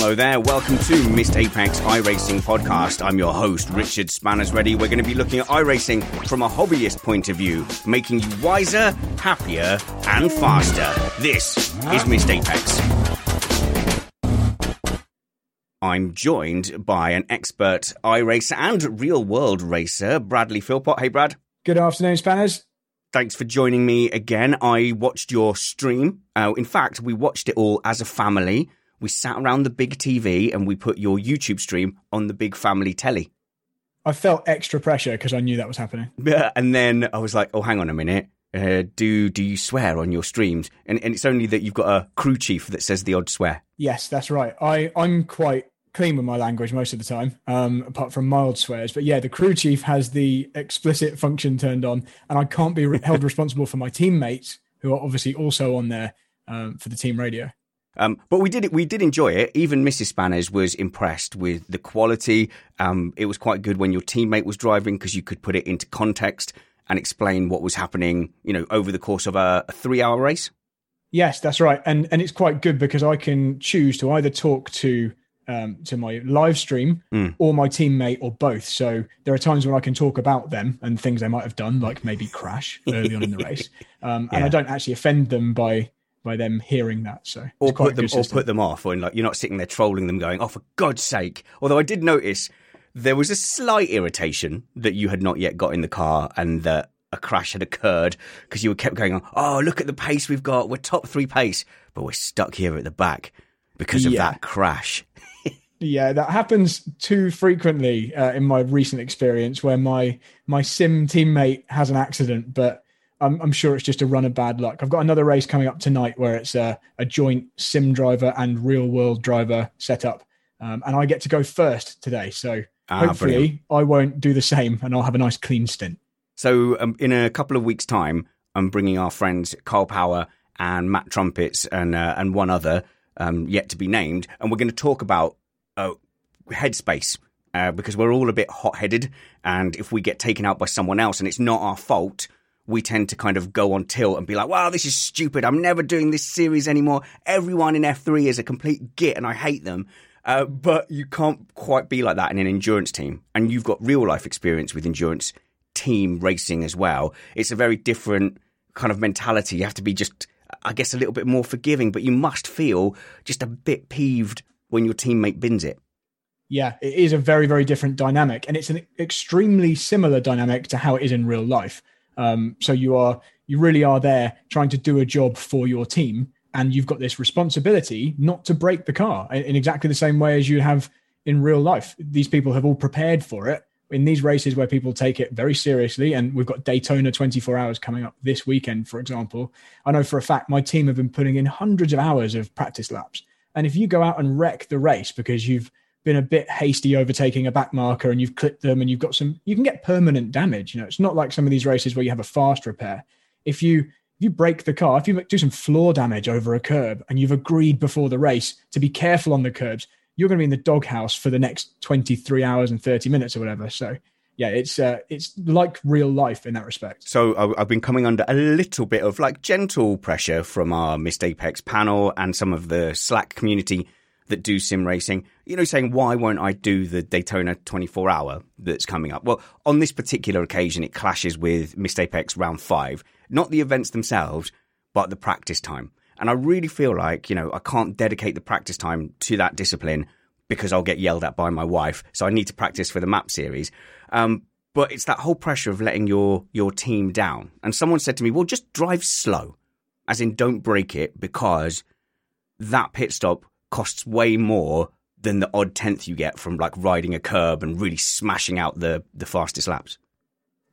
Hello there. Welcome to Missed Apex iRacing podcast. I'm your host, Richard Spanners Ready. We're going to be looking at iRacing from a hobbyist point of view, making you wiser, happier, and faster. This is Missed Apex. I'm joined by an expert iRacer and real world racer, Bradley Philpott. Hey, Brad. Good afternoon, Spanners. Thanks for joining me again. I watched your stream. Uh, in fact, we watched it all as a family. We sat around the big TV and we put your YouTube stream on the big family telly. I felt extra pressure because I knew that was happening. Yeah, and then I was like, "Oh, hang on a minute. Uh, do do you swear on your streams?" And, and it's only that you've got a crew chief that says the odd swear. Yes, that's right. I I'm quite clean with my language most of the time, um, apart from mild swears. But yeah, the crew chief has the explicit function turned on, and I can't be re- held responsible for my teammates who are obviously also on there um, for the team radio. Um, but we did we did enjoy it. Even Mrs. Spanners was impressed with the quality. Um, it was quite good when your teammate was driving because you could put it into context and explain what was happening. You know, over the course of a, a three hour race. Yes, that's right, and and it's quite good because I can choose to either talk to um, to my live stream mm. or my teammate or both. So there are times when I can talk about them and things they might have done, like maybe crash early on in the race, um, yeah. and I don't actually offend them by by them hearing that. So or put them or put them off, or like you're not sitting there trolling them, going, "Oh, for God's sake!" Although I did notice there was a slight irritation that you had not yet got in the car and that a crash had occurred because you were kept going on. Oh, look at the pace we've got. We're top three pace, but we're stuck here at the back because of yeah. that crash. Yeah, that happens too frequently uh, in my recent experience, where my my sim teammate has an accident, but I'm, I'm, sure it's just a run of bad luck. I've got another race coming up tonight where it's a, a joint sim driver and real world driver setup, um, and I get to go first today. So ah, hopefully, brilliant. I won't do the same, and I'll have a nice clean stint. So um, in a couple of weeks' time, I'm bringing our friends Carl Power and Matt Trumpets and uh, and one other um, yet to be named, and we're going to talk about uh, headspace uh, because we're all a bit hot headed. And if we get taken out by someone else and it's not our fault, we tend to kind of go on tilt and be like, wow, this is stupid. I'm never doing this series anymore. Everyone in F3 is a complete git and I hate them. Uh, but you can't quite be like that in an endurance team. And you've got real life experience with endurance team racing as well. It's a very different kind of mentality. You have to be just, I guess, a little bit more forgiving, but you must feel just a bit peeved when your teammate bins it. Yeah, it is a very, very different dynamic. And it's an extremely similar dynamic to how it is in real life. Um, so you are, you really are there trying to do a job for your team. And you've got this responsibility not to break the car in exactly the same way as you have in real life. These people have all prepared for it in these races where people take it very seriously, and we've got Daytona 24 hours coming up this weekend, for example. I know for a fact my team have been putting in hundreds of hours of practice laps. And if you go out and wreck the race because you've been a bit hasty overtaking a back marker and you've clipped them and you've got some, you can get permanent damage. You know, it's not like some of these races where you have a fast repair. If you if you break the car, if you do some floor damage over a curb and you've agreed before the race to be careful on the curbs, you're going to be in the doghouse for the next 23 hours and 30 minutes or whatever. So yeah, it's uh, it's like real life in that respect. So I've been coming under a little bit of like gentle pressure from our Missed Apex panel and some of the Slack community that do sim racing. You know, saying why won't I do the Daytona 24 hour that's coming up? Well, on this particular occasion, it clashes with Missed Apex round five, not the events themselves, but the practice time. And I really feel like you know I can't dedicate the practice time to that discipline because I'll get yelled at by my wife. So I need to practice for the map series. Um, but it's that whole pressure of letting your your team down. And someone said to me, "Well, just drive slow, as in don't break it, because that pit stop costs way more than the odd tenth you get from like riding a curb and really smashing out the the fastest laps."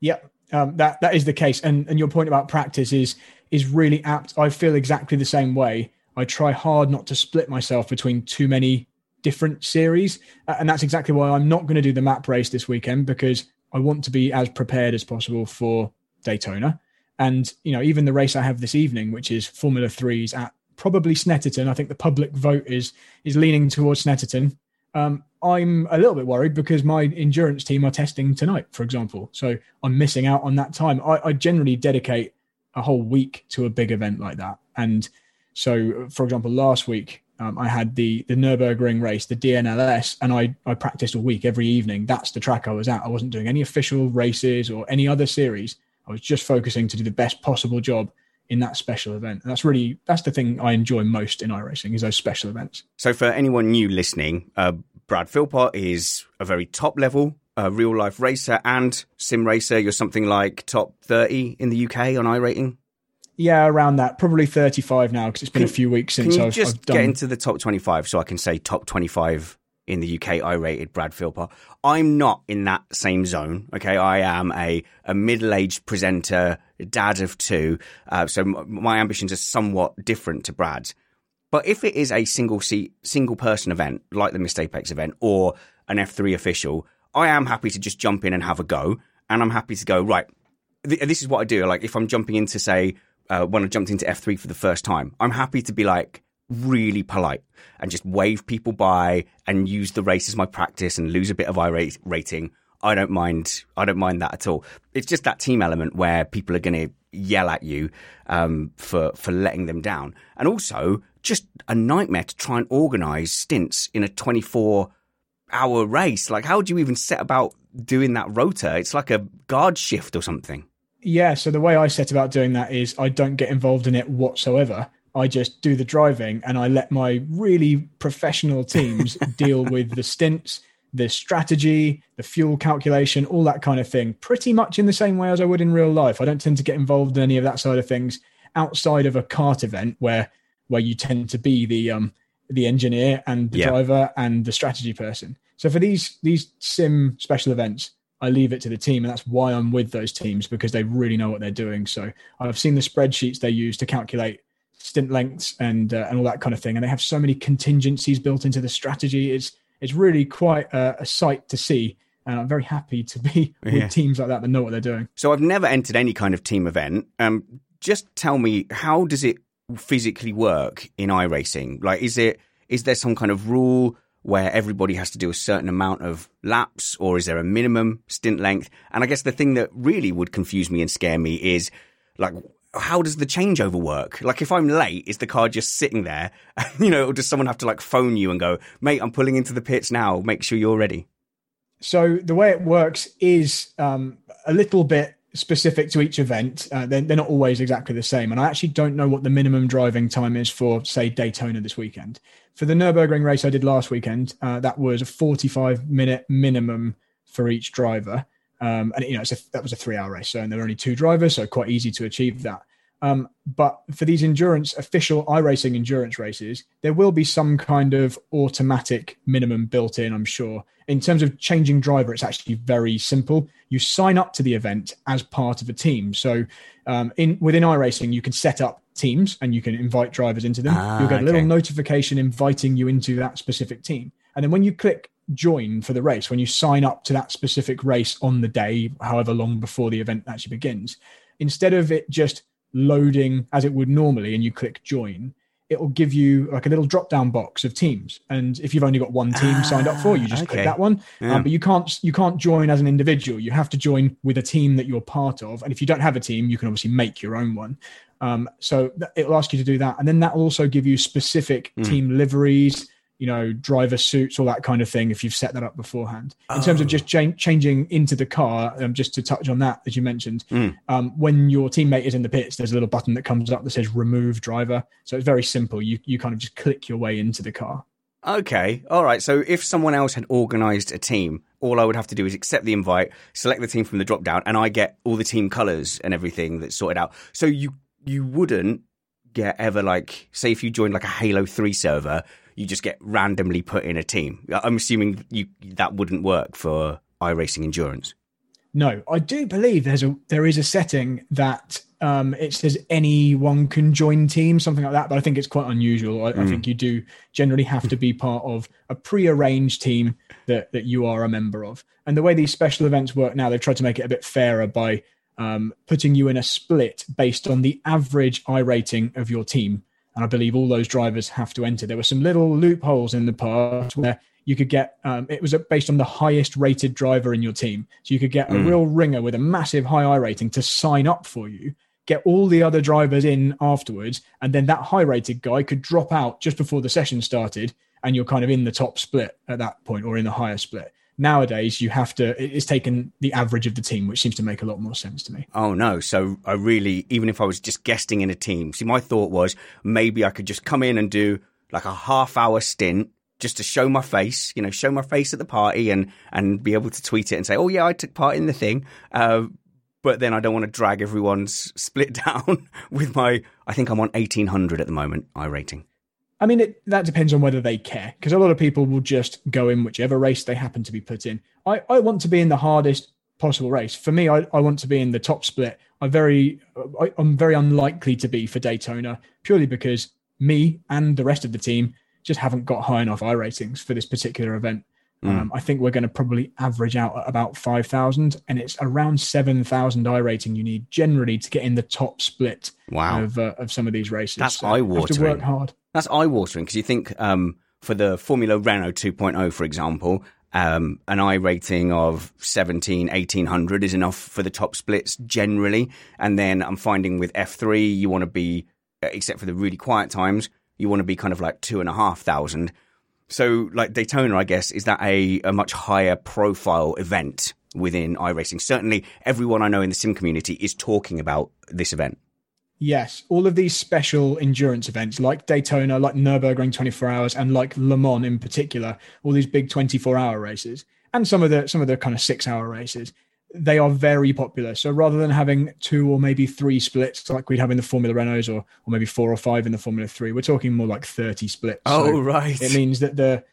Yeah, um, that that is the case. And and your point about practice is is really apt. I feel exactly the same way. I try hard not to split myself between too many different series. And that's exactly why I'm not going to do the map race this weekend because I want to be as prepared as possible for Daytona. And, you know, even the race I have this evening, which is Formula Threes at probably Snetterton. I think the public vote is is leaning towards Snetterton. Um, I'm a little bit worried because my endurance team are testing tonight, for example. So I'm missing out on that time. I, I generally dedicate a whole week to a big event like that. And so, for example, last week Um, I had the the Nurburgring race, the DNLS, and I I practiced a week every evening. That's the track I was at. I wasn't doing any official races or any other series. I was just focusing to do the best possible job in that special event. And that's really that's the thing I enjoy most in iRacing is those special events. So for anyone new listening, uh, Brad Philpott is a very top level uh, real life racer and sim racer. You're something like top 30 in the UK on iRating. Yeah, around that. Probably 35 now because it's been can, a few weeks since can you I've, just I've done... get into the top 25 so I can say top 25 in the UK I rated Brad Philpott. I'm not in that same zone. Okay, I am a, a middle aged presenter, dad of two, uh, so my ambitions are somewhat different to Brad's. But if it is a single seat, single person event like the Missed Apex event or an F3 official, I am happy to just jump in and have a go, and I'm happy to go right. Th- this is what I do. Like if I'm jumping into say uh, when I jumped into F3 for the first time, I'm happy to be like really polite and just wave people by and use the race as my practice and lose a bit of irate rating. I don't mind. I don't mind that at all. It's just that team element where people are going to yell at you um, for for letting them down, and also just a nightmare to try and organise stints in a 24 hour race. Like, how do you even set about doing that rota? It's like a guard shift or something. Yeah. So the way I set about doing that is I don't get involved in it whatsoever. I just do the driving and I let my really professional teams deal with the stints, the strategy, the fuel calculation, all that kind of thing, pretty much in the same way as I would in real life. I don't tend to get involved in any of that side of things outside of a kart event where where you tend to be the um the engineer and the yeah. driver and the strategy person. So for these these sim special events, I leave it to the team, and that's why I'm with those teams because they really know what they're doing. So I've seen the spreadsheets they use to calculate stint lengths and uh, and all that kind of thing. And they have so many contingencies built into the strategy. It's it's really quite a, a sight to see. And I'm very happy to be with yeah. teams like that that know what they're doing. So I've never entered any kind of team event. Um, just tell me how does it physically work in iRacing? Like, is it is there some kind of rule where everybody has to do a certain amount of laps, or is there a minimum stint length? And I guess the thing that really would confuse me and scare me is like how does the changeover work? Like, if I'm late, is the car just sitting there? you know, or does someone have to like phone you and go, mate, I'm pulling into the pits now. Make sure you're ready. So the way it works is um, a little bit specific to each event. Uh, they're, they're, not always exactly the same. And I actually don't know what the minimum driving time is for, say, Daytona this weekend. For the Nürburgring race I did last weekend, uh, that was a 45 minute minimum for each driver. Um, and you know, a, that was a three-hour race, so and there were only two drivers, so quite easy to achieve that. Um, but for these endurance, official iRacing endurance races, there will be some kind of automatic minimum built in, I'm sure. In terms of changing driver, it's actually very simple. You sign up to the event as part of a team. So um, in within iRacing, you can set up teams and you can invite drivers into them. Ah, You'll get a little notification inviting you into that specific team. And then when you click join for the race, when you sign up to that specific race on the day, however long before the event actually begins, instead of it just loading as it would normally and you click join, it will give you like a little drop down box of teams. And if you've only got one team ah, signed up for, you just okay. click that one. Yeah. Um, but you can't you can't join as an individual. You have to join with a team that you're part of. And if you don't have a team, you can obviously make your own one. Um, so it will ask you to do that, and then that will also give you specific mm. team liveries you know, driver suits, all that kind of thing, if you've set that up beforehand. In oh. terms of just cha- changing into the car, um, just to touch on that, as you mentioned, mm. um, when your teammate is in the pits, there's a little button that comes up that says remove driver. So it's very simple. You, you kind of just click your way into the car. Okay. All right. So if someone else had organized a team, all I would have to do is accept the invite, select the team from the drop down, and I get all the team colors and everything that's sorted out. So you you wouldn't get ever like say if you join like a Halo 3 server, you just get randomly put in a team. I'm assuming you that wouldn't work for iRacing endurance. No, I do believe there's a there is a setting that um, it says anyone can join teams, something like that. But I think it's quite unusual. I, mm. I, think you do generally have to be part of a pre-arranged team that that you are a member of. And the way these special events work now, they've tried to make it a bit fairer by um, putting you in a split based on the average I rating of your team and I believe all those drivers have to enter. There were some little loopholes in the past where you could get um, it was based on the highest rated driver in your team, so you could get a mm. real ringer with a massive high I rating to sign up for you, get all the other drivers in afterwards, and then that high rated guy could drop out just before the session started, and you're kind of in the top split at that point or in the higher split. Nowadays, you have to, it's taken the average of the team, which seems to make a lot more sense to me. Oh, no. So I really, even if I was just guesting in a team, see, my thought was maybe I could just come in and do like a half hour stint just to show my face, you know, show my face at the party and and be able to tweet it and say, "Oh yeah, I took part in the thing." Uh, but then I don't want to drag everyone's split down with my. I think I'm on 1800 at the moment. I rating. I mean, it, that depends on whether they care, because a lot of people will just go in whichever race they happen to be put in. I, I want to be in the hardest possible race. For me, I, I want to be in the top split. I very, I, I'm very unlikely to be for Daytona purely because me and the rest of the team just haven't got high enough I ratings for this particular event. Mm. Um, I think we're going to probably average out at about 5,000, and it's around 7,000 I rating you need generally to get in the top split wow. of, uh, of some of these races. That's so eye watering. to work hard. That's eye watering because you think um, for the Formula Renault 2.0, for example, um, an I rating of 17, 1800 is enough for the top splits generally. And then I'm finding with F3, you want to be, uh, except for the really quiet times, you want to be kind of like two and a half thousand. So, like Daytona, I guess, is that a, a much higher profile event within iRacing? Certainly, everyone I know in the sim community is talking about this event. Yes, all of these special endurance events, like Daytona, like Nurburgring 24 Hours, and like Le Mans in particular, all these big 24 hour races, and some of the some of the kind of six hour races, they are very popular. So rather than having two or maybe three splits like we'd have in the Formula Renaults or, or maybe four or five in the Formula Three, we're talking more like 30 splits. Oh, so right. It means that the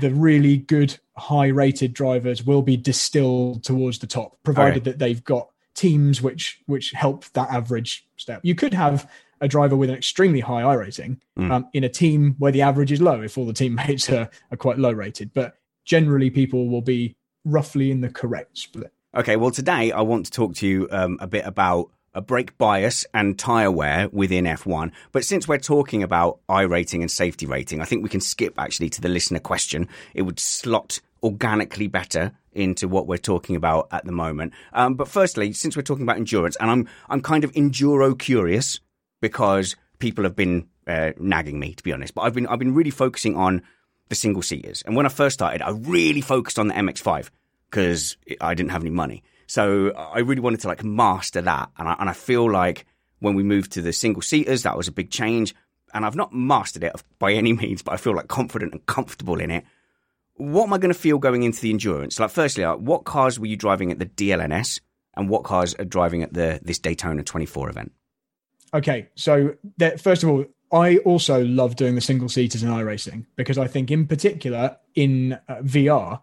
the really good high rated drivers will be distilled towards the top, provided okay. that they've got teams which which help that average step. You could have a driver with an extremely high I rating mm. um, in a team where the average is low if all the teammates are, are quite low rated. But generally, people will be roughly in the correct split. Okay, well, today I want to talk to you um, a bit about a brake bias and tyre wear within F1. But since we're talking about I rating and safety rating, I think we can skip actually to the listener question. It would slot organically better into what we're talking about at the moment. Um, but firstly, since we're talking about endurance, and I'm I'm kind of enduro curious because people have been uh, nagging me to be honest. But I've been I've been really focusing on the single seaters. And when I first started, I really focused on the MX5 because I didn't have any money. So I really wanted to like master that. And I, and I feel like when we moved to the single seaters, that was a big change. And I've not mastered it by any means, but I feel like confident and comfortable in it. What am I going to feel going into the endurance? Like, firstly, like, what cars were you driving at the DLNS, and what cars are driving at the this Daytona 24 event? Okay, so that, first of all, I also love doing the single seaters in iRacing because I think, in particular, in uh, VR,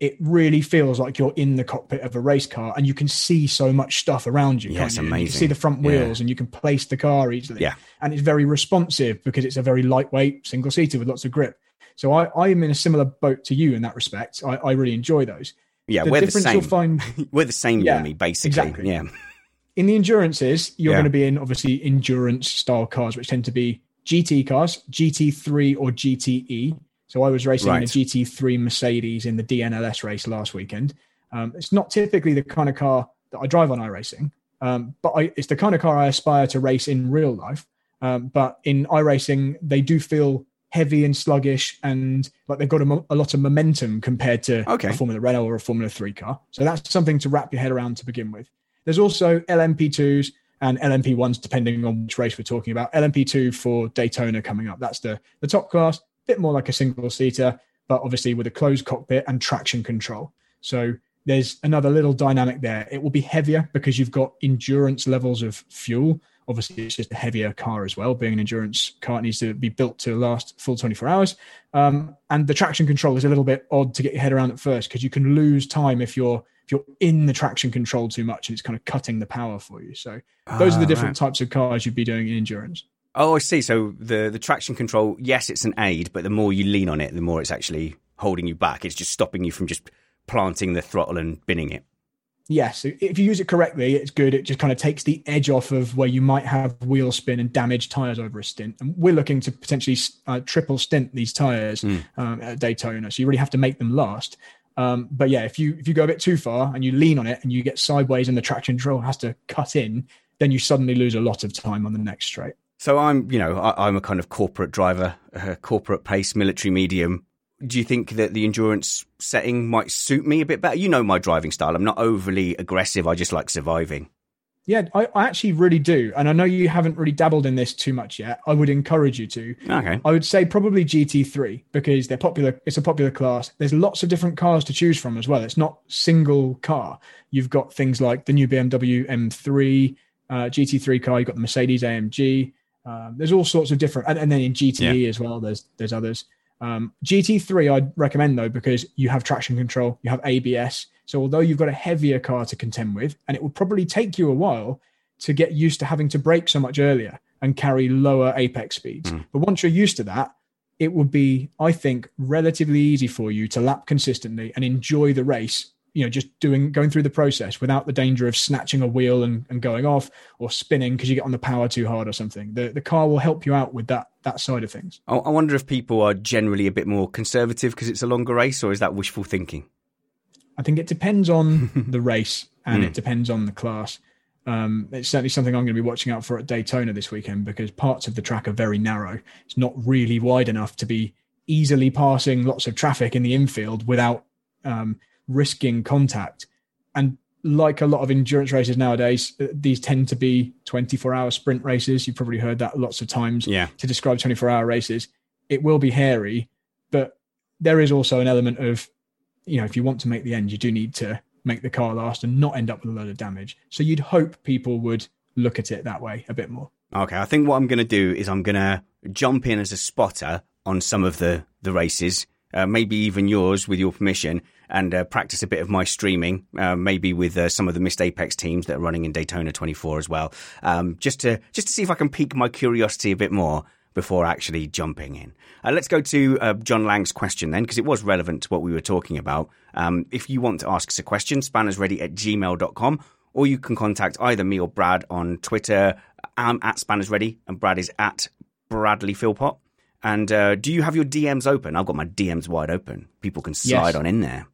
it really feels like you're in the cockpit of a race car and you can see so much stuff around you. Yeah, it's amazing. You can see the front wheels yeah. and you can place the car easily. Yeah. And it's very responsive because it's a very lightweight single seater with lots of grip. So I, I am in a similar boat to you in that respect. I, I really enjoy those. Yeah, the we're the same. Find, we're the same, yeah, me, basically. Exactly. Yeah. In the endurances, you're yeah. going to be in obviously endurance style cars, which tend to be GT cars, GT3 or GTE so I was racing right. in a GT3 Mercedes in the DNLS race last weekend. Um, it's not typically the kind of car that I drive on iRacing, um, but I, it's the kind of car I aspire to race in real life. Um, but in iRacing, they do feel heavy and sluggish and like they've got a, a lot of momentum compared to okay. a Formula Renault or a Formula 3 car. So that's something to wrap your head around to begin with. There's also LMP2s and LMP1s, depending on which race we're talking about. LMP2 for Daytona coming up. That's the, the top class a bit more like a single seater, but obviously with a closed cockpit and traction control. So there's another little dynamic there. It will be heavier because you've got endurance levels of fuel. Obviously, it's just a heavier car as well. Being an endurance car, it needs to be built to last full 24 hours. Um, and the traction control is a little bit odd to get your head around at first because you can lose time if you're if you're in the traction control too much and it's kind of cutting the power for you. So those are the ah, different right. types of cars you'd be doing in endurance. Oh, I see. So the the traction control, yes, it's an aid, but the more you lean on it, the more it's actually holding you back. It's just stopping you from just planting the throttle and binning it. Yes, if you use it correctly, it's good. It just kind of takes the edge off of where you might have wheel spin and damage tires over a stint. And we're looking to potentially uh, triple stint these tires mm. um, at Daytona, so you really have to make them last. Um, but yeah, if you if you go a bit too far and you lean on it and you get sideways and the traction control has to cut in, then you suddenly lose a lot of time on the next straight. So I'm, you know, I, am a kind of corporate driver, a corporate pace, military medium. Do you think that the endurance setting might suit me a bit better? You know my driving style. I'm not overly aggressive. I just like surviving. Yeah, I, I, actually really do. And I know you haven't really dabbled in this too much yet. I would encourage you to. Okay. I would say probably GT3 because they're popular. It's a popular class. There's lots of different cars to choose from as well. It's not single car. You've got things like the new BMW M3, uh, GT3 car. You've got the Mercedes AMG. Um, there's all sorts of different, and, and then in GTE yeah. as well. There's there's others. Um, GT3 I'd recommend though because you have traction control, you have ABS. So although you've got a heavier car to contend with, and it will probably take you a while to get used to having to brake so much earlier and carry lower apex speeds. Mm. But once you're used to that, it would be, I think, relatively easy for you to lap consistently and enjoy the race you know just doing going through the process without the danger of snatching a wheel and, and going off or spinning because you get on the power too hard or something the the car will help you out with that that side of things i wonder if people are generally a bit more conservative because it's a longer race or is that wishful thinking i think it depends on the race and mm. it depends on the class um, it's certainly something I'm going to be watching out for at Daytona this weekend because parts of the track are very narrow. It's not really wide enough to be easily passing lots of traffic in the infield without um, risking contact. And like a lot of endurance races nowadays, uh, these tend to be 24 hour sprint races. You've probably heard that lots of times yeah. to describe 24 hour races. It will be hairy, but there is also an element of, you know, if you want to make the end, you do need to make the car last and not end up with a load of damage. So you'd hope people would look at it that way a bit more. Okay, I think what I'm going to do is I'm going to jump in as a spotter on some of the the races, uh, maybe even yours with your permission, and uh, practice a bit of my streaming, uh, maybe with uh, some of the missed Apex teams that are running in Daytona 24 as well, um, just to just to see if I can pique my curiosity a bit more before actually jumping in. Uh, let's go to uh, John Lang's question then, because it was relevant to what we were talking about. Um, if you want to ask us a question, spannersready at gmail.com, or you can contact either me or Brad on Twitter. I'm at spannersready, and Brad is at Bradley Philpott. And uh, do you have your DMs open? I've got my DMs wide open. People can slide yes. on in there.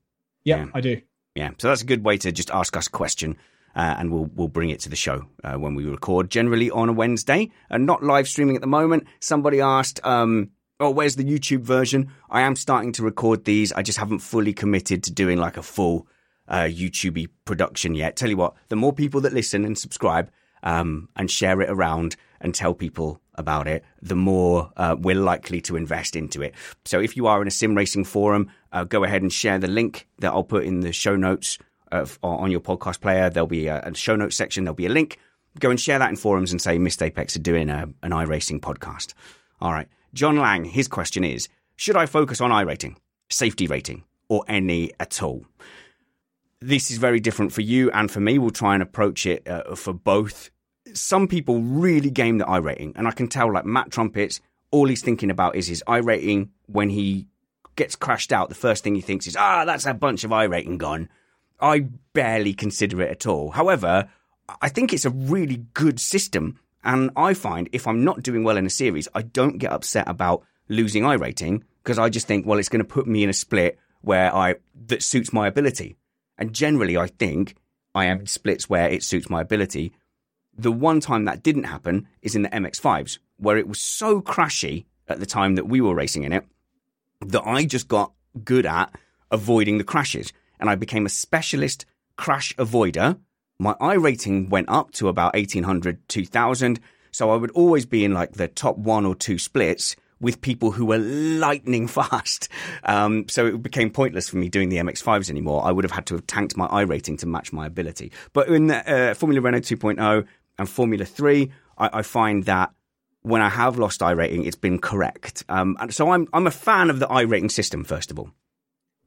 Yeah, yeah, I do. Yeah, so that's a good way to just ask us a question. Uh, and we'll we'll bring it to the show uh, when we record, generally on a Wednesday, and not live streaming at the moment. Somebody asked, um, "Oh, where's the YouTube version?" I am starting to record these. I just haven't fully committed to doing like a full uh, YouTube production yet. Tell you what, the more people that listen and subscribe um, and share it around and tell people about it, the more uh, we're likely to invest into it. So if you are in a sim racing forum, uh, go ahead and share the link that I'll put in the show notes of, on your podcast player. There'll be a, a, show notes section. There'll be a link. Go and share that in forums and say Missed Apex are doing a, an iRacing podcast. All right. John Lang, his question is, should I focus on iRating, safety rating, or any at all? This is very different for you and for me. We'll try and approach it uh, for both some people really game the iRating, and I can tell like Matt Trumpets, all he's thinking about is his iRating when he gets crashed out. The first thing he thinks is, ah, that's a bunch of iRating gone. I barely consider it at all. However, I think it's a really good system, and I find if I'm not doing well in a series, I don't get upset about losing iRating because I just think, well, it's going to put me in a split where I that suits my ability. And generally, I think I am splits where it suits my ability the one time that didn't happen is in the MX5s, where it was so crashy at the time that we were racing in it that I just got good at avoiding the crashes. And I became a specialist crash avoider. My I rating went up to about 1800, 2000. So I would always be in like the top one or two splits with people who were lightning fast. Um, so it became pointless for me doing the MX5s anymore. I would have had to have tanked my I rating to match my ability. But in the, uh, Formula Renault 2.0, and Formula 3, I, I find that when I have lost I rating, it's been correct. Um, and so I'm I'm a fan of the I rating system, first of all.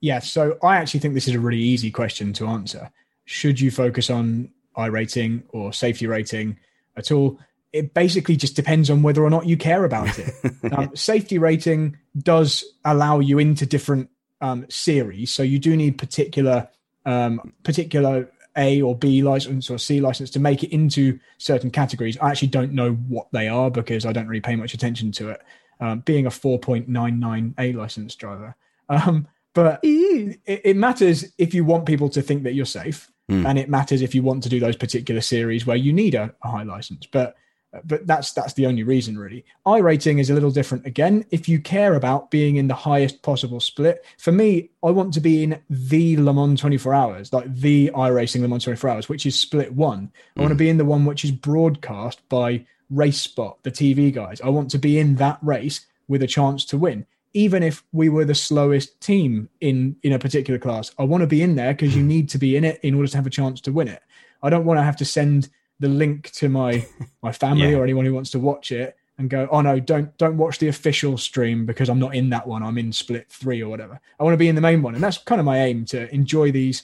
Yeah, so I actually think this is a really easy question to answer. Should you focus on I rating or safety rating at all? It basically just depends on whether or not you care about it. um, safety rating does allow you into different um, series, so you do need particular um, particular a or B license or C license to make it into certain categories. I actually don't know what they are because I don't really pay much attention to it. Um, being a 4.99 A license driver, um, but it, it, matters if you want people to think that you're safe. mm. and it matters if you want to do those particular series where you need a, a high license. But but that's that's the only reason really. iRating is a little different again. If you care about being in the highest possible split, for me, I want to be in the Le Mans 24 hours, like the iRacing Le Mans 24 hours, which is split one. I mm. want to be in the one which is broadcast by Race Spot, the TV guys. I want to be in that race with a chance to win even if we were the slowest team in in a particular class i want to be in there because you hmm. need to be in it in order to have a chance to win it i don't want to have to send the link to my my family yeah. or anyone who wants to watch it and go oh no don't don't watch the official stream because i'm not in that one. I'm in split three or whatever. I want to be in the main one. And that's kind of my aim to enjoy these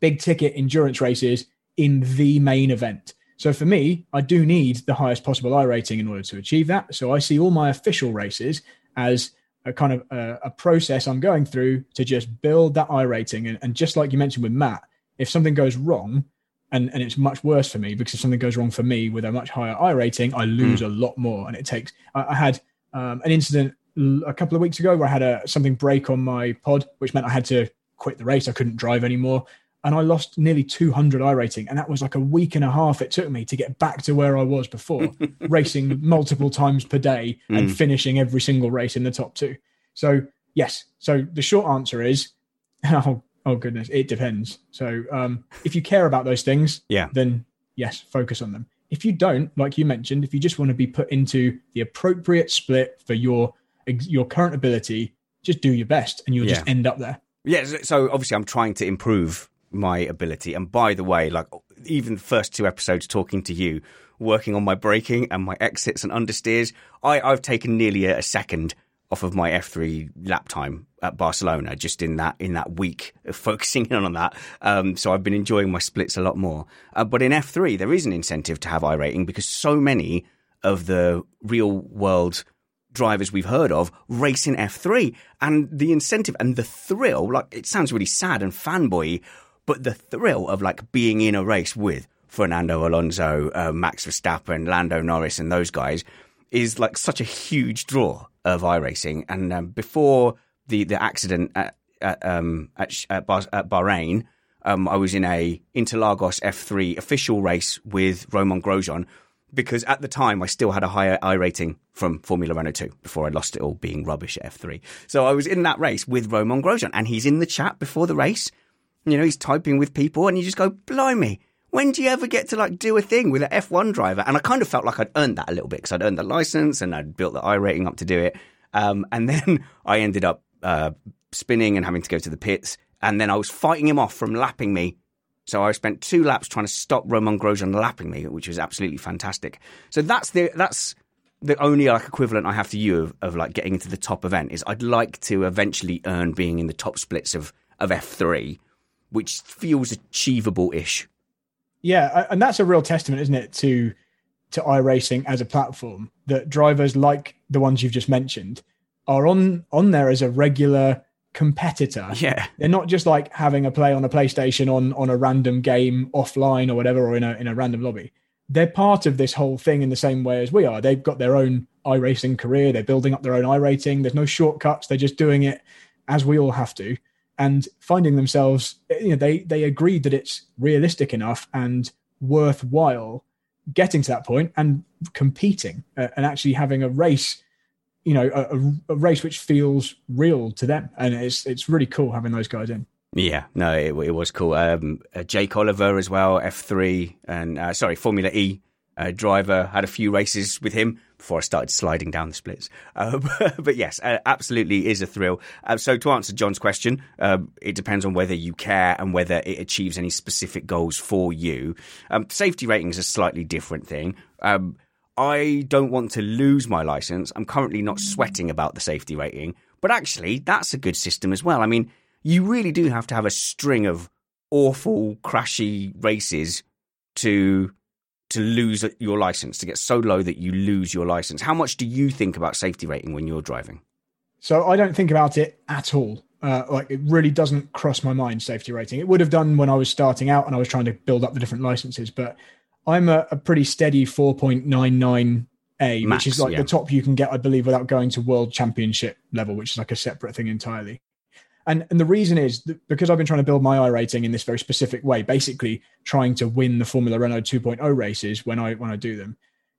big ticket endurance races in the main event. So for me i do need the highest possible I rating in order to achieve that. So i see all my official races as a kind of a, a, process I'm going through to just build that iRating. And, and just like you mentioned with Matt, if something goes wrong, and, and it's much worse for me because if something goes wrong for me with a much higher I rating, I lose mm. a lot more. And it takes, I, I had um, an incident a couple of weeks ago where I had a, something break on my pod, which meant I had to quit the race. I couldn't drive anymore and I lost nearly 200 I rating, And that was like a week and a half it took me to get back to where I was before, racing multiple times per day and mm. finishing every single race in the top two. So, yes. So the short answer is, oh, oh goodness, it depends. So, um, if you care about those things, yeah, then yes, focus on them. If you don't, like you mentioned, if you just want to be put into the appropriate split for your your current ability, just do your best, and you'll yeah. just end up there. Yeah. So obviously, I'm trying to improve my ability. And by the way, like even the first two episodes talking to you, working on my braking and my exits and understeers, I, I've taken nearly a, a second off of my F3 lap time at Barcelona just in that in that week of focusing in on that. Um, so I've been enjoying my splits a lot more. Uh, but in F3, there is an incentive to have I rating because so many of the real world drivers we've heard of race in F3, and the incentive and the thrill, like it sounds really sad and fanboy, but the thrill of like being in a race with Fernando Alonso, uh, Max Verstappen, Lando Norris, and those guys is like such a huge draw of iRacing. And um, before the the accident at at, um, at, at, at Bahrain, um, I was in a Interlagos F3 official race with Romain Grosjean because at the time I still had a higher iRating from Formula Renault 2 before I lost it all being rubbish at F3. So I was in that race with Romain Grosjean and he's in the chat before the race you know, he's typing with people and you just go, blimey, when do you ever get to like do a thing with an F1 driver? And I kind of felt like I'd earned that a little bit because I'd earned the license and I'd built the I rating up to do it. Um, and then I ended up uh, spinning and having to go to the pits. And then I was fighting him off from lapping me. So I spent two laps trying to stop Romain Grosjean lapping me, which was absolutely fantastic. So that's the that's the only like equivalent I have to you of, of like getting into the top event is I'd like to eventually earn being in the top splits of of F3 which feels achievable ish. Yeah, and that's a real testament, isn't it, to to iRacing as a platform that drivers like the ones you've just mentioned are on on there as a regular competitor. Yeah. They're not just like having a play on a PlayStation on on a random game offline or whatever or in a in a random lobby. They're part of this whole thing in the same way as we are. They've got their own iRacing career, they're building up their own iRating. There's no shortcuts, they're just doing it as we all have to and finding themselves you know they they agreed that it's realistic enough and worthwhile getting to that point and competing uh, and actually having a race you know a, a, race which feels real to them and it's it's really cool having those guys in yeah, no, it, it was cool. Um, uh, Jake Oliver as well, F3, and uh, sorry, Formula E uh, driver. Had a few races with him before I started sliding down the splits. Uh, but yes, uh, absolutely is a thrill. Uh, so to answer John's question, um, it depends on whether you care and whether it achieves any specific goals for you. Um, safety rating is a slightly different thing. Um, I don't want to lose my license. I'm currently not sweating about the safety rating, but actually, that's a good system as well. I mean, you really do have to have a string of awful, crashy races to to lose your license, to get so low that you lose your license. How much do you think about safety rating when you're driving? So I don't think about it at all. Uh, like it really doesn't cross my mind safety rating. It would have done when I was starting out and I was trying to build up the different licenses, but I'm a, a pretty steady 4.99 A, Max, which is like yeah. the top you can get, I believe, without going to world championship level, which is like a separate thing entirely. And and the reason is because I've been trying to build my I rating in this very specific way, basically trying to win the Formula Renault 2.0 races when I when I do them.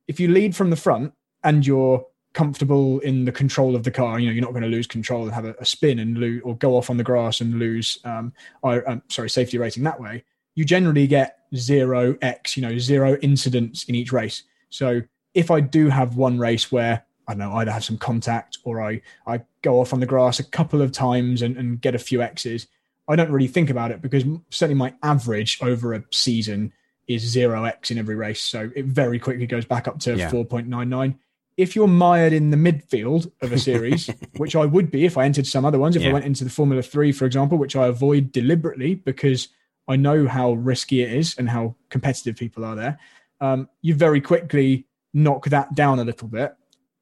If you lead from the front and you're comfortable in the control of the car, you know you're not going to lose control and have a, a spin and lose or go off on the grass and lose. Um, I, um, sorry, safety rating that way. You generally get zero x, you know, zero incidents in each race. So if I do have one race where I don't know, either have some contact or I, I go off on the grass a couple of times and, and get a few X's. I don't really think about it because certainly my average over a season is zero X in every race. So it very quickly goes back up to yeah. 4.99. If you're mired in the midfield of a series, which I would be if I entered some other ones, if yeah. I went into the Formula Three, for example, which I avoid deliberately because I know how risky it is and how competitive people are there, um, you very quickly knock that down a little bit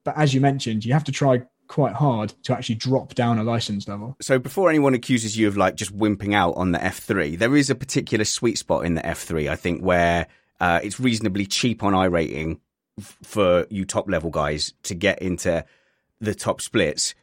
but as you mentioned, you have to try quite hard to actually drop down a license level. So before anyone accuses you of like just wimping out on the F3, there is a particular sweet spot in the F3, I think, where uh, it's reasonably cheap on iRating f- for you top level guys to get into the top splits.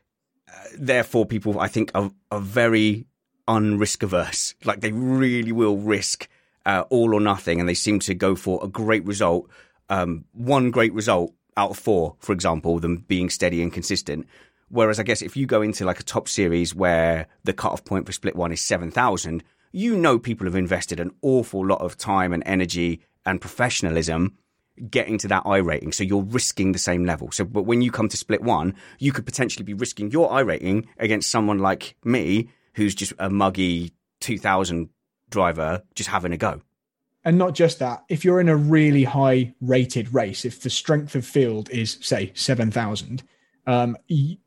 Uh, therefore, people I think are, are very unrisk averse. Like they really will risk uh, all or nothing, and they seem to go for a great result. Um, one great result out of four, for example, them being steady and consistent. Whereas I guess if you go into like a top series where the cutoff point for split one is 7,000, you know people have invested an awful lot of time and energy and professionalism getting to that I rating. So you're risking the same level. So, but when you come to split one, you could potentially be risking your I rating against someone like me, who's just a muggy 2000 driver, just having a go and not just that if you're in a really high rated race if the strength of field is say 7000 um,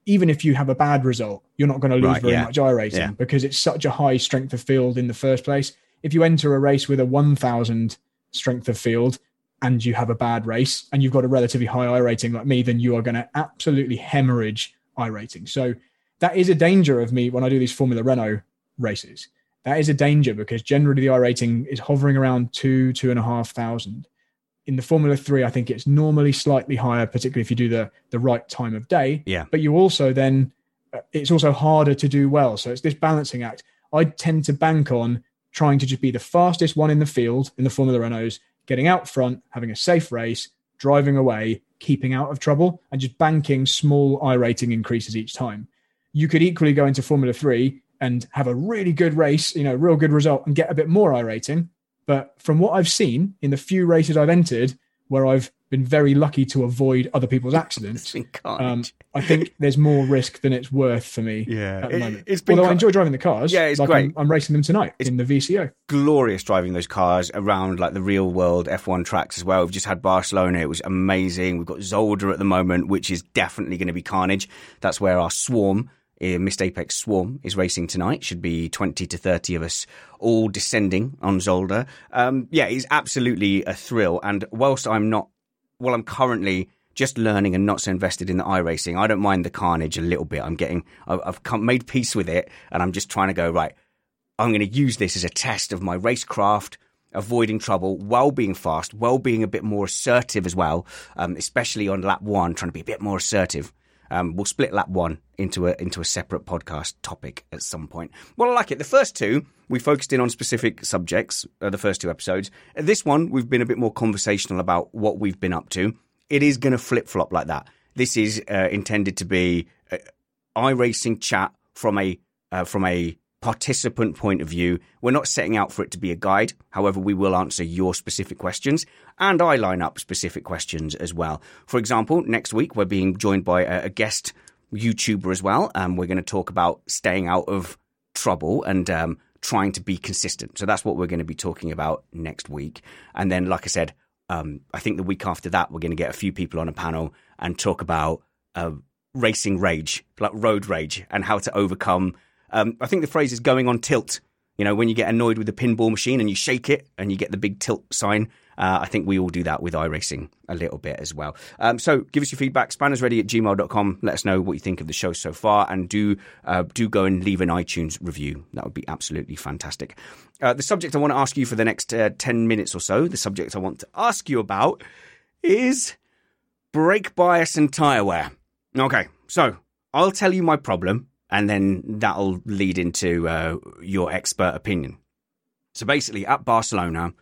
even if you have a bad result you're not going to lose right, very yeah. much i rating yeah. because it's such a high strength of field in the first place if you enter a race with a 1000 strength of field and you have a bad race and you've got a relatively high i rating like me then you are going to absolutely hemorrhage i rating so that is a danger of me when i do these formula renault races that is a danger because generally the I rating is hovering around two, two and a half thousand. In the Formula Three, I think it's normally slightly higher, particularly if you do the the right time of day. Yeah. But you also then uh, it's also harder to do well. So it's this balancing act. I tend to bank on trying to just be the fastest one in the field in the Formula Renaults, getting out front, having a safe race, driving away, keeping out of trouble, and just banking small I rating increases each time. You could equally go into Formula Three and have a really good race, you know, real good result and get a bit more I rating. But from what I've seen in the few races I've entered where I've been very lucky to avoid other people's accidents, um, I think there's more risk than it's worth for me yeah. at the moment. It, Although car- I enjoy driving the cars. Yeah, it's like great. I'm, I'm, racing them tonight it's in the VCO. Glorious driving those cars around like the real world F1 tracks as well. We've just had Barcelona. It was amazing. We've got Zolder at the moment, which is definitely going to be carnage. That's where our swarm uh, Missed Apex Swarm is racing tonight. Should be 20 to 30 of us all descending on Zolder. Um, yeah, it's absolutely a thrill. And whilst I'm not, well, I'm currently just learning and not so invested in the iRacing, I don't mind the carnage a little bit. I'm getting, I've come, made peace with it and I'm just trying to go, right, I'm going to use this as a test of my racecraft, avoiding trouble while being fast, while being a bit more assertive as well, um, especially on lap one, trying to be a bit more assertive. Um, we'll split lap one into a into a separate podcast topic at some point. Well, I like it. The first two we focused in on specific subjects. Uh, the first two episodes. This one we've been a bit more conversational about what we've been up to. It is going to flip flop like that. This is uh, intended to be uh, iRacing chat from a uh, from a participant point of view. We're not setting out for it to be a guide. However, we will answer your specific questions and I line up specific questions as well. For example, next week we're being joined by a, guest YouTuber as well. and we're going to talk about staying out of trouble and um, trying to be consistent. So that's what we're going to be talking about next week. And then, like I said, um, I think the week after that, we're going to get a few people on a panel and talk about uh, racing rage, like road rage, and how to overcome um, I think the phrase is going on tilt. You know, when you get annoyed with the pinball machine and you shake it and you get the big tilt sign. Uh, I think we all do that with iRacing a little bit as well. Um, so give us your feedback, spannersready at gmail.com. Let us know what you think of the show so far and do, uh, do go and leave an iTunes review. That would be absolutely fantastic. Uh, the subject I want to ask you for the next uh, 10 minutes or so, the subject I want to ask you about is brake bias and tyre wear. Okay, so I'll tell you my problem and then that'll lead into uh, your expert opinion. So basically, at Barcelona,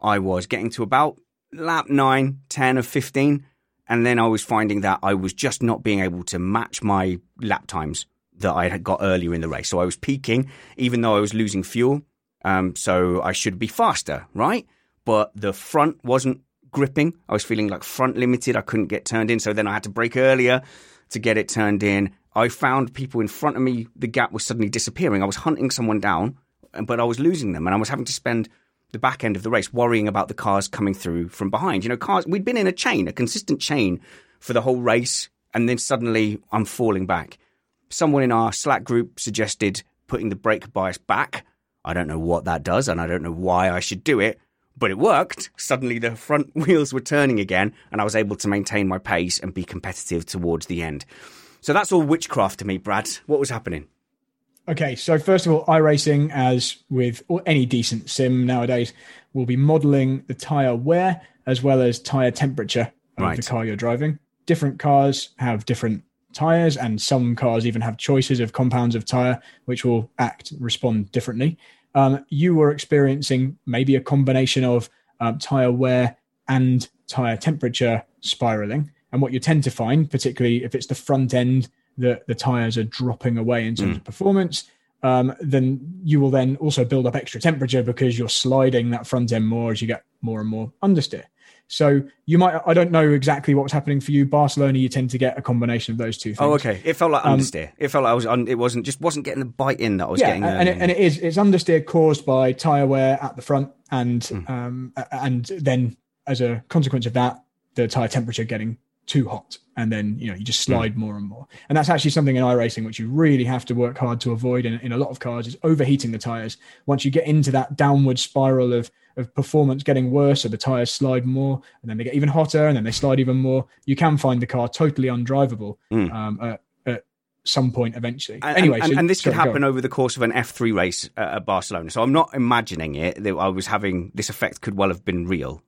I was getting to about lap 9, 10 of 15, and then I was finding that I was just not being able to match my lap times that I had got earlier in the race. So I was peaking, even though I was losing fuel. Um, so I should be faster, right? But the front wasn't gripping. I was feeling like front limited. I couldn't get turned in. So then I had to brake earlier to get it turned in. I found people in front of me, the gap was suddenly disappearing. I was hunting someone down, but I was losing them. And I was having to spend the back end of the race worrying about the cars coming through from behind. You know, cars, we'd been in a chain, a consistent chain for the whole race. And then suddenly I'm falling back. Someone in our Slack group suggested putting the brake bias back. I don't know what that does, and I don't know why I should do it, but it worked. Suddenly the front wheels were turning again, and I was able to maintain my pace and be competitive towards the end. So that's all witchcraft to me, Brad. What was happening? Okay, so first of all, iRacing, as with any decent sim nowadays, will be modeling the tire wear as well as tire temperature of right. the car you're driving. Different cars have different tires, and some cars even have choices of compounds of tire which will act respond differently. Um, you were experiencing maybe a combination of um, tire wear and tire temperature spiraling. And what you tend to find, particularly if it's the front end that the tires are dropping away in terms mm. of performance, um, then you will then also build up extra temperature because you're sliding that front end more as you get more and more understeer. So you might, I don't know exactly what was happening for you. Barcelona, you tend to get a combination of those two things. Oh, okay. It felt like um, understeer. It felt like I was, un, it wasn't, just wasn't getting the bite in that I was yeah, getting. And, it, and it is, it's understeer caused by tyre wear at the front and, mm. um, and then as a consequence of that, the tyre temperature getting too hot and then you know you just hmm. slide more and more and that's actually something in iRacing which you really have to work hard to avoid in, in a lot of cars is overheating the tires once you get into that downward spiral of of performance getting worse so the tires slide more and then they get even hotter and then they slide even more you can find the car totally undrivable mm. um, at, at, some point eventually and, anyway and, so, and this could happen over the course of an f3 race at barcelona so i'm not imagining it that i was having this effect could well have been real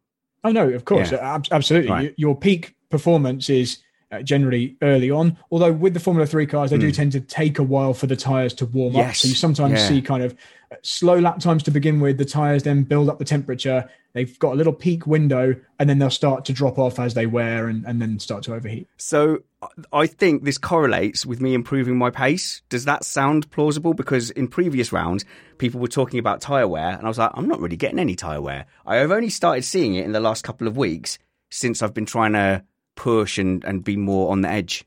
Oh no, of course, yeah. absolutely. Right. Your peak performance is uh, generally early on. Although with the Formula Three cars, they mm. do hmm. tend to take a while for the tires to warm yes. up. So you sometimes yeah. see kind of uh, slow lap times to begin with. The tires then build up the temperature. They've got a little peak window, and then they'll start to drop off as they wear and, and then start to overheat. So I think this correlates with me improving my pace. Does that sound plausible? Because in previous rounds, people were talking about tire wear, and I was like, I'm not really getting any tire wear. I have only started seeing it in the last couple of weeks since I've been trying to push and, and be more on the edge.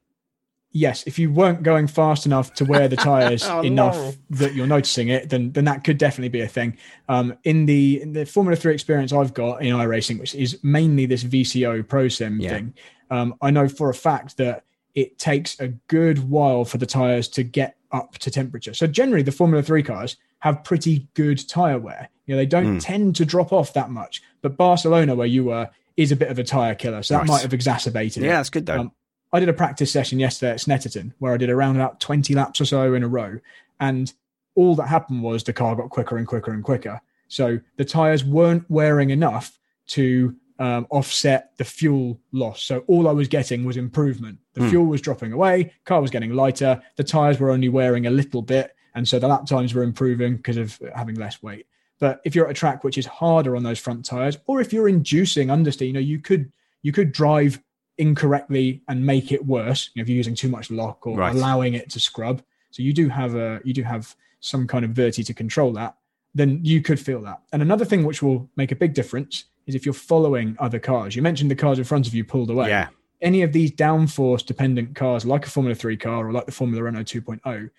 Yes, if you weren't going fast enough to wear the tires oh, enough no. that you're noticing it, then then that could definitely be a thing. Um, in the in the Formula Three experience I've got in iRacing, which is mainly this VCO Pro Sim yeah. thing, um, I know for a fact that it takes a good while for the tires to get up to temperature. So generally, the Formula Three cars have pretty good tire wear. You know, they don't mm. tend to drop off that much. But Barcelona, where you were, is a bit of a tire killer. So that might have exacerbated it. yeah, it. that's good though. Um, I did a practice session yesterday at Snetterton where I did around about 20 laps or so in a row. And all that happened was the car got quicker and quicker and quicker. So the tires weren't wearing enough to um, offset the fuel loss. So all I was getting was improvement. The mm. fuel was dropping away, car was getting lighter, the tires were only wearing a little bit. And so the lap times were improving because of having less weight. But if you're at a track which is harder on those front tires, or if you're inducing understeer, you know, you could you could drive incorrectly and make it worse. You know, if you're using too much lock or right. allowing it to scrub. So you do have a you do have some kind of virtue to control that. Then you could feel that. And another thing which will make a big difference is if you're following other cars. You mentioned the cars in front of you pulled away. Yeah. Any of these downforce dependent cars, like a Formula 3 car or like the Formula Renault 2.0,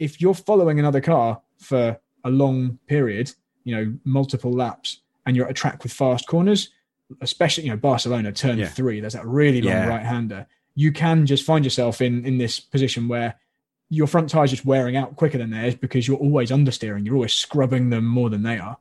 if you're following another car for a long period, you know, multiple laps and you're at a track with fast corners, especially, you know, Barcelona turn yeah. three, there's that really long yeah. right hander. You can just find yourself in in this position where your front tires just wearing out quicker than theirs because you're always understeering. You're always scrubbing them more than they are.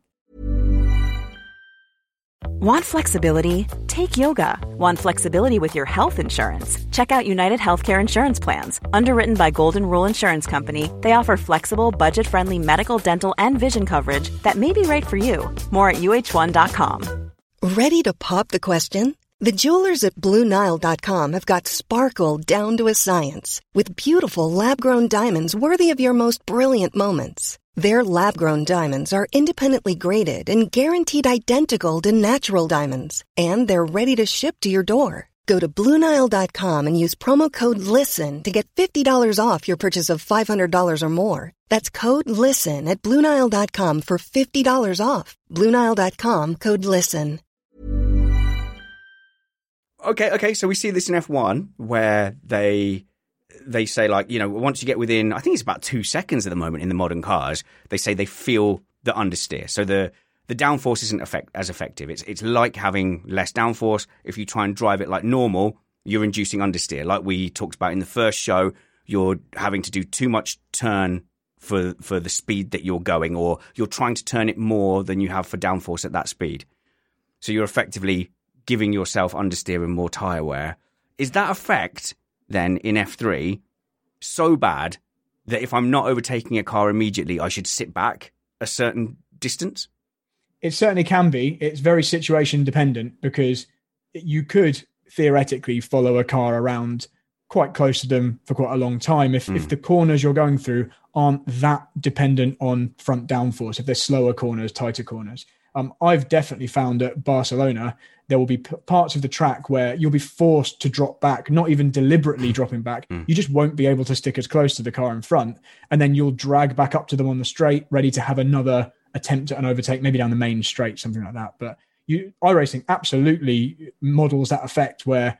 Want flexibility? Take yoga. Want flexibility with your health insurance? Check out United Healthcare Insurance Plans. Underwritten by Golden Rule Insurance Company, they offer flexible, budget friendly medical, dental, and vision coverage that may be right for you. More at uhone.com. Ready to pop the question? The jewelers at BlueNile.com have got sparkle down to a science with beautiful lab grown diamonds worthy of your most brilliant moments. Their lab grown diamonds are independently graded and guaranteed identical to natural diamonds, and they're ready to ship to your door. Go to BlueNile.com and use promo code LISTEN to get $50 off your purchase of $500 or more. That's code LISTEN at BlueNile.com for $50 off. BlueNile.com code LISTEN. Okay, okay. So we see this in F1 where they they say like you know once you get within I think it's about two seconds at the moment in the modern cars they say they feel the understeer. So the the downforce isn't effect, as effective. It's it's like having less downforce. If you try and drive it like normal, you're inducing understeer. Like we talked about in the first show, you're having to do too much turn for for the speed that you're going, or you're trying to turn it more than you have for downforce at that speed. So you're effectively giving yourself understeer and more tire wear. Is that effect then in F3 so bad that if I'm not overtaking a car immediately, I should sit back a certain distance? It certainly can be. It's very situation dependent because you could theoretically follow a car around quite close to them for quite a long time if, mm. if the corners you're going through aren't that dependent on front downforce, if they're slower corners, tighter corners. Um, I've definitely found at Barcelona there will be p- parts of the track where you'll be forced to drop back, not even deliberately dropping back. Mm. You just won't be able to stick as close to the car in front, and then you'll drag back up to them on the straight, ready to have another attempt at an overtake, maybe down the main straight, something like that. But you, iRacing absolutely models that effect where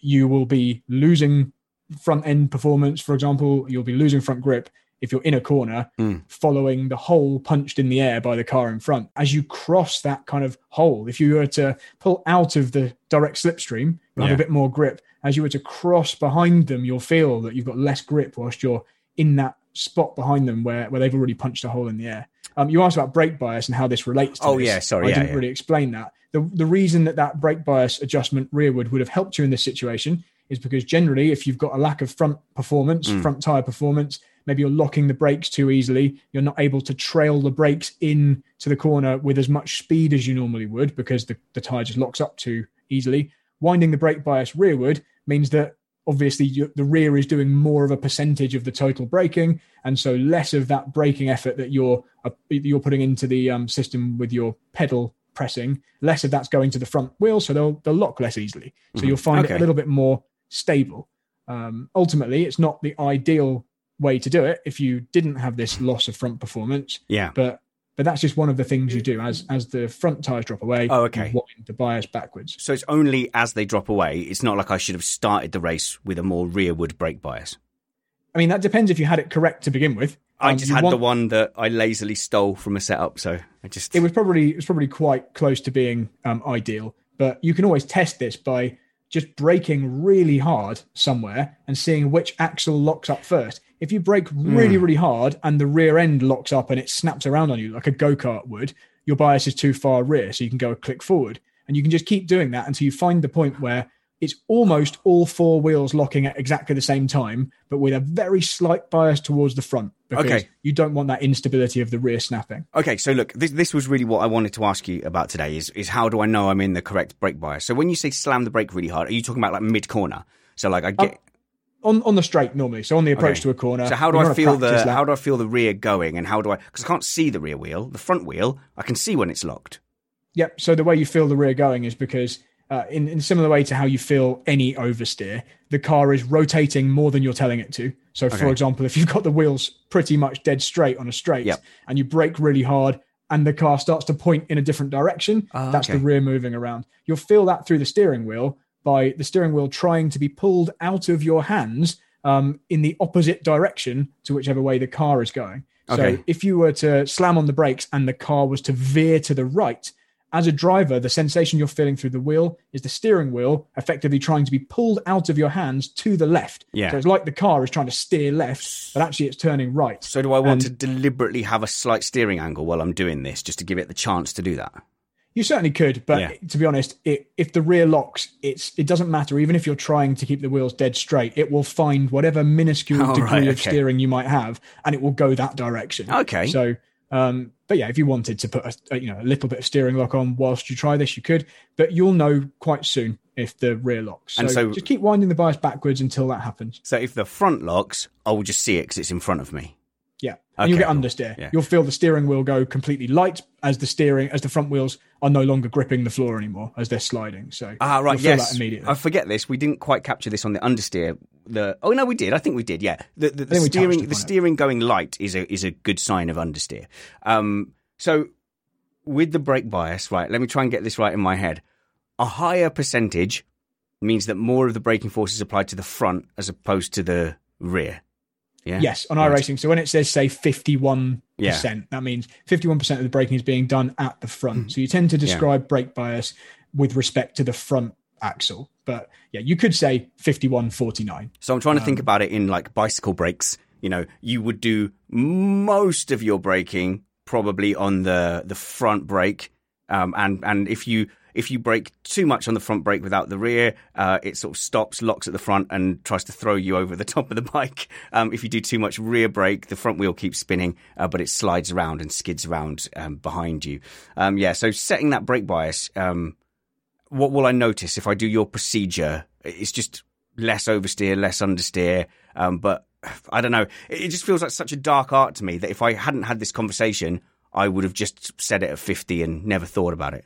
you will be losing front end performance, for example, you'll be losing front grip if you're in a corner, mm. following the hole punched in the air by the car in front. As you cross that kind of hole, if you were to pull out of the direct slipstream, yeah. have a bit more grip. As you were to cross behind them, you'll feel that you've got less grip whilst you're in that spot behind them where, where they've already punched a hole in the air. Um, you asked about brake bias and how this relates to Oh, this. yeah, sorry. I yeah, didn't yeah. really explain that. The, the reason that that brake bias adjustment rearward would have helped you in this situation is because generally, if you've got a lack of front performance, mm. front tire performance, maybe you're locking the brakes too easily, you're not able to trail the brakes in to the corner with as much speed as you normally would because the, the tire just locks up too easily. Winding the brake bias rearward means that obviously you, the rear is doing more of a percentage of the total braking, and so less of that braking effort that you're uh, you're putting into the um, system with your pedal pressing. Less of that's going to the front wheel, so they'll they'll lock less easily. So mm-hmm. you'll find okay. it a little bit more stable. Um, ultimately, it's not the ideal way to do it if you didn't have this loss of front performance. Yeah. But but that's just one of the things you do as as the front tires drop away. Oh, okay. the bias backwards. So it's only as they drop away. It's not like I should have started the race with a more rearward brake bias. I mean, that depends if you had it correct to begin with. Um, I just had want... the one that I lazily stole from a setup, so I just it was probably it was probably quite close to being um, ideal. But you can always test this by just braking really hard somewhere and seeing which axle locks up first. If you brake really, mm. really hard and the rear end locks up and it snaps around on you like a go kart would, your bias is too far rear, so you can go a click forward. And you can just keep doing that until you find the point where it's almost all four wheels locking at exactly the same time, but with a very slight bias towards the front because okay. you don't want that instability of the rear snapping. Okay, so look, this this was really what I wanted to ask you about today is is how do I know I'm in the correct brake bias? So when you say slam the brake really hard, are you talking about like mid corner? So like I get um, on on the straight normally, so on the approach okay. to a corner. So how do I feel the lap. how do I feel the rear going, and how do I because I can't see the rear wheel, the front wheel, I can see when it's locked. Yep. So the way you feel the rear going is because uh, in, in similar way to how you feel any oversteer, the car is rotating more than you're telling it to. So, okay. for example, if you've got the wheels pretty much dead straight on a straight yep. and you brake really hard and the car starts to point in a different direction, uh, that's okay. the rear moving around. You'll feel that through the steering wheel by the steering wheel trying to be pulled out of your hands um, in the opposite direction to whichever way the car is going. Okay. So, if you were to slam on the brakes and the car was to veer to the right, as a driver, the sensation you're feeling through the wheel is the steering wheel effectively trying to be pulled out of your hands to the left. Yeah. So it's like the car is trying to steer left, but actually it's turning right. So do I want and to deliberately have a slight steering angle while I'm doing this just to give it the chance to do that? You certainly could, but yeah. to be honest, it, if the rear locks, it's it doesn't matter. Even if you're trying to keep the wheels dead straight, it will find whatever minuscule oh, degree right, okay. of steering you might have, and it will go that direction. Okay. So um, but yeah, if you wanted to put a, a, you know a little bit of steering lock on whilst you try this, you could. But you'll know quite soon if the rear locks. So, And so- just keep winding the bias backwards until that happens. So if the front locks, I will just see it because it's in front of me. Yeah. And you'll Okay, get cool. understeer. Yeah. You'll feel the steering wheel go completely light as the steering as the front wheels are no longer gripping the floor anymore as they're sliding. So Ah, right. yes. that immediately. I forget this. We didn't quite capture this on the understeer. The oh no, we did. I think we did. Yeah. The, the, the think we touched steering the it. steering going light is a is a good sign of understeer. Um. So with the brake bias, right? Let me try and get this right in my head. A higher percentage means that more of the braking force is applied to the front as opposed to the rear. Yeah. Yes, on Right. iRacing. So when it says say fifty one Yeah. percent, that means fifty one percent of the braking is being done at the front. Mm-hmm. So you tend to describe brake bias with respect to the front axle. But yeah, you could say 51 49. So I'm trying to Um, think about it in like bicycle brakes. You know, you would do most of your braking probably on the the front brake, um, and and if you if you brake too much on the front brake without the rear, uh, it sort of stops, locks at the front, and tries to throw you over the top of the bike. Um, if you do too much rear brake, the front wheel keeps spinning, uh, but it slides around and skids around um, behind you. Um, yeah, so setting that brake bias. Um, what will I notice if I do your procedure? It's just less oversteer, less understeer. Um, but I don't know. It, just feels like such a dark art to me that if I hadn't had this conversation, I would have just said it at 50 and never thought about it.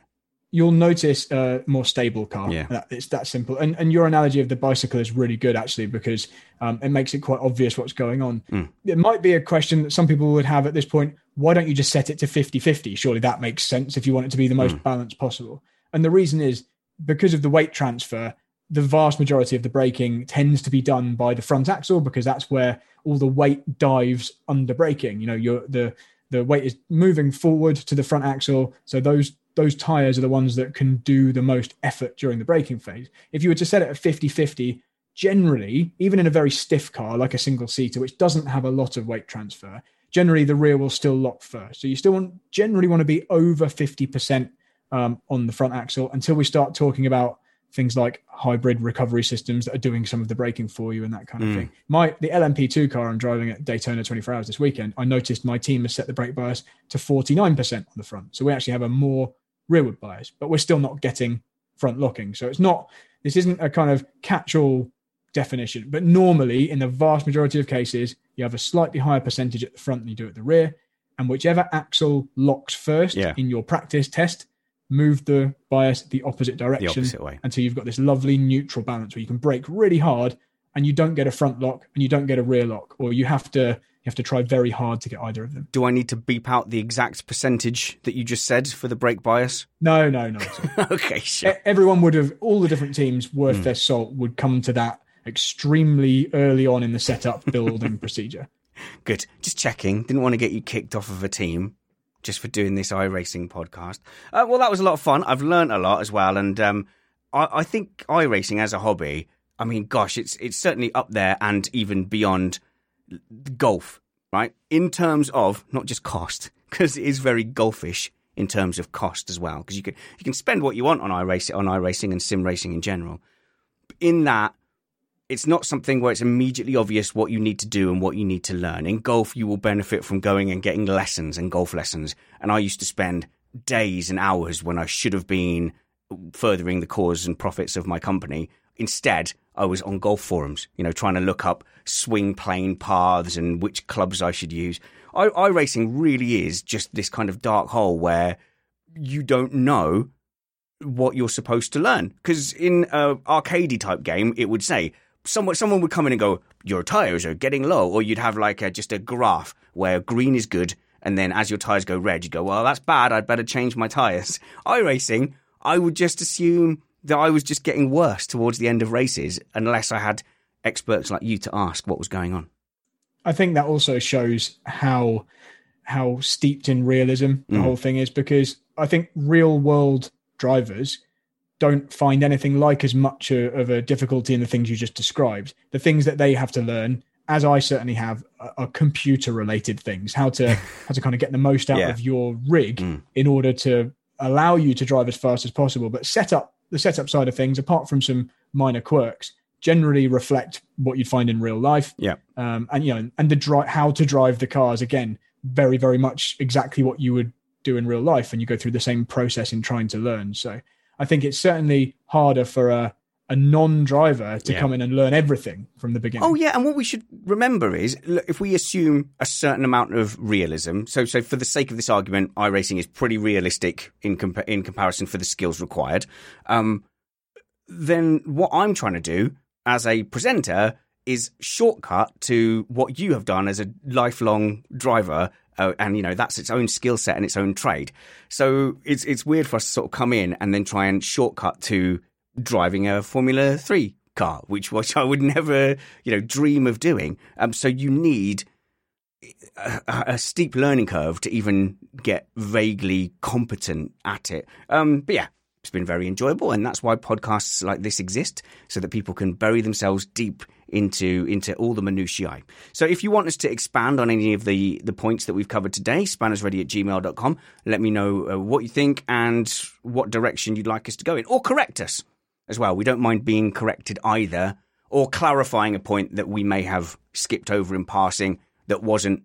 You'll notice a more stable car. Yeah. That- It's that simple. And, and your analogy of the bicycle is really good, actually, because um, it makes it quite obvious what's going on. Mm. It might be a question that some people would have at this point. Why don't you just set it to 50 50? Surely that makes sense if you want it to be the most Mm. balanced possible. And the reason is because of the weight transfer, the vast majority of the braking tends to be done by the front axle because that's where all the weight dives under braking. You know, you're the the weight is moving forward to the front axle. So those those tires are the ones that can do the most effort during the braking phase. If you were to set it at 50-50, generally, even in a very stiff car like a single seater, which doesn't have a lot of weight transfer, generally the rear will still lock first. So you still want generally want to be over 50% um, on the front axle until we start talking about things like hybrid recovery systems that are doing some of the braking for you and that kind of Mm. thing. My the LMP2 car I'm driving at Daytona 24 hours this weekend, I noticed my team has set the brake bias to 49% on the front. So we actually have a more rearward bias, but we're still not getting front locking. So it's not this isn't a kind of catch-all definition, but normally in the vast majority of cases, you have a slightly higher percentage at the front than you do at the rear. And whichever axle locks first Yeah. in your practice test, move the bias the opposite The direction opposite way. until you've got this lovely neutral balance where you can brake really hard and you don't get a front lock and you don't get a rear lock, or you have to you have to try very hard to get either of them. Do I need to beep out the exact percentage that you just said for the brake bias? No, no, no. okay, sure. Everyone would have all the different teams worth Hmm. their salt would come to that extremely early on in the setup, build, and procedure. Good. Just checking. Didn't want to get you kicked off of a team just for doing this iRacing podcast. Uh, well, that was a lot of fun. I've learnt a lot as well, and um, I, I think iRacing as a hobby. I mean, gosh, it's it's certainly up there and even beyond golf, right? In terms of not just cost, because it is very golfish in terms of cost as well. Because you can you can spend what you want on iRacing on iRacing and sim racing in general. In that, it's not something where it's immediately obvious what you need to do and what you need to learn. In golf, you will benefit from going and getting lessons and golf lessons. And I used to spend days and hours when I should have been furthering the cause and profits of my company. Instead, I was on golf forums, you know, trying to look up swing plane paths and which clubs I should use. iRacing really is just this kind of dark hole where you don't know what you're supposed to learn. Because in a arcadey type game, it would say someone someone would come in and go, "Your tires are getting low," or you'd have like a, just a graph where green is good, and then as your tires go red, you go, "Well, that's bad. I'd better change my tires." iRacing, I would just assume that I was just getting worse towards the end of races, unless I had experts like you to ask what was going on. I think that also shows how how steeped in realism the Mm. whole thing is because I think real world drivers don't find anything like as much a, of a difficulty in the things you just described. The things that they have to learn, as I certainly have, are, are computer related things. How to how to kind of get the most out Yeah. of your rig Mm. in order to allow you to drive as fast as possible. But setup the setup side of things, apart from some minor quirks, generally reflect what you'd find in real life Yeah. um, and you know, and the dri- how to drive the cars again, very, very much exactly what you would do in real life, and you go through the same process in trying to learn. So, I think it's certainly harder for a a non-driver to Yeah. come in and learn everything from the beginning. Oh yeah, and what we should remember is look, if we assume a certain amount of realism. So, so for the sake of this argument, iRacing is pretty realistic in compa- in comparison for the skills required. Um, then what I'm trying to do as a presenter is shortcut to what you have done as a lifelong driver. Uh, and you know that's its own skill set and its own trade. So it's it's weird for us to sort of come in and then try and shortcut to driving a Formula Three car, which which I would never you know dream of doing. Um, so you need a, a steep learning curve to even get vaguely competent at it. Um, but yeah, it's been very enjoyable, and that's why podcasts like this exist, so that people can bury themselves deep into into all the minutiae. So if you want us to expand on any of the the points that we've covered today, spannersready at gmail.com. Let me know uh, what you think and what direction you'd like us to go in, or correct us as well. We don't mind being corrected either, or clarifying a point that we may have skipped over in passing that wasn't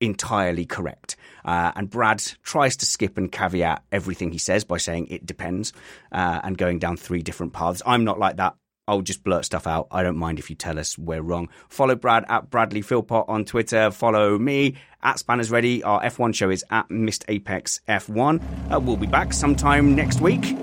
entirely correct. Uh, and Brad tries to skip and caveat everything he says by saying it depends uh, and going down three different paths. I'm not like that. I'll just blurt stuff out. I don't mind if you tell us we're wrong. Follow Brad at Bradley Philpott on Twitter. Follow me at Spanners Ready. Our F1 show is at Missed Apex F1. Uh, we'll be back sometime next week.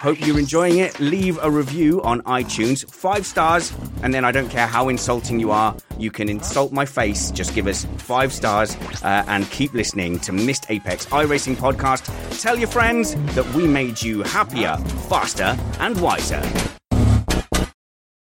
Hope you're enjoying it. Leave a review on iTunes, five stars, and then I don't care how insulting you are, you can insult my face. Just give us five stars uh, and keep listening to Missed Apex iRacing podcast. Tell your friends that we made you happier, faster, and wiser.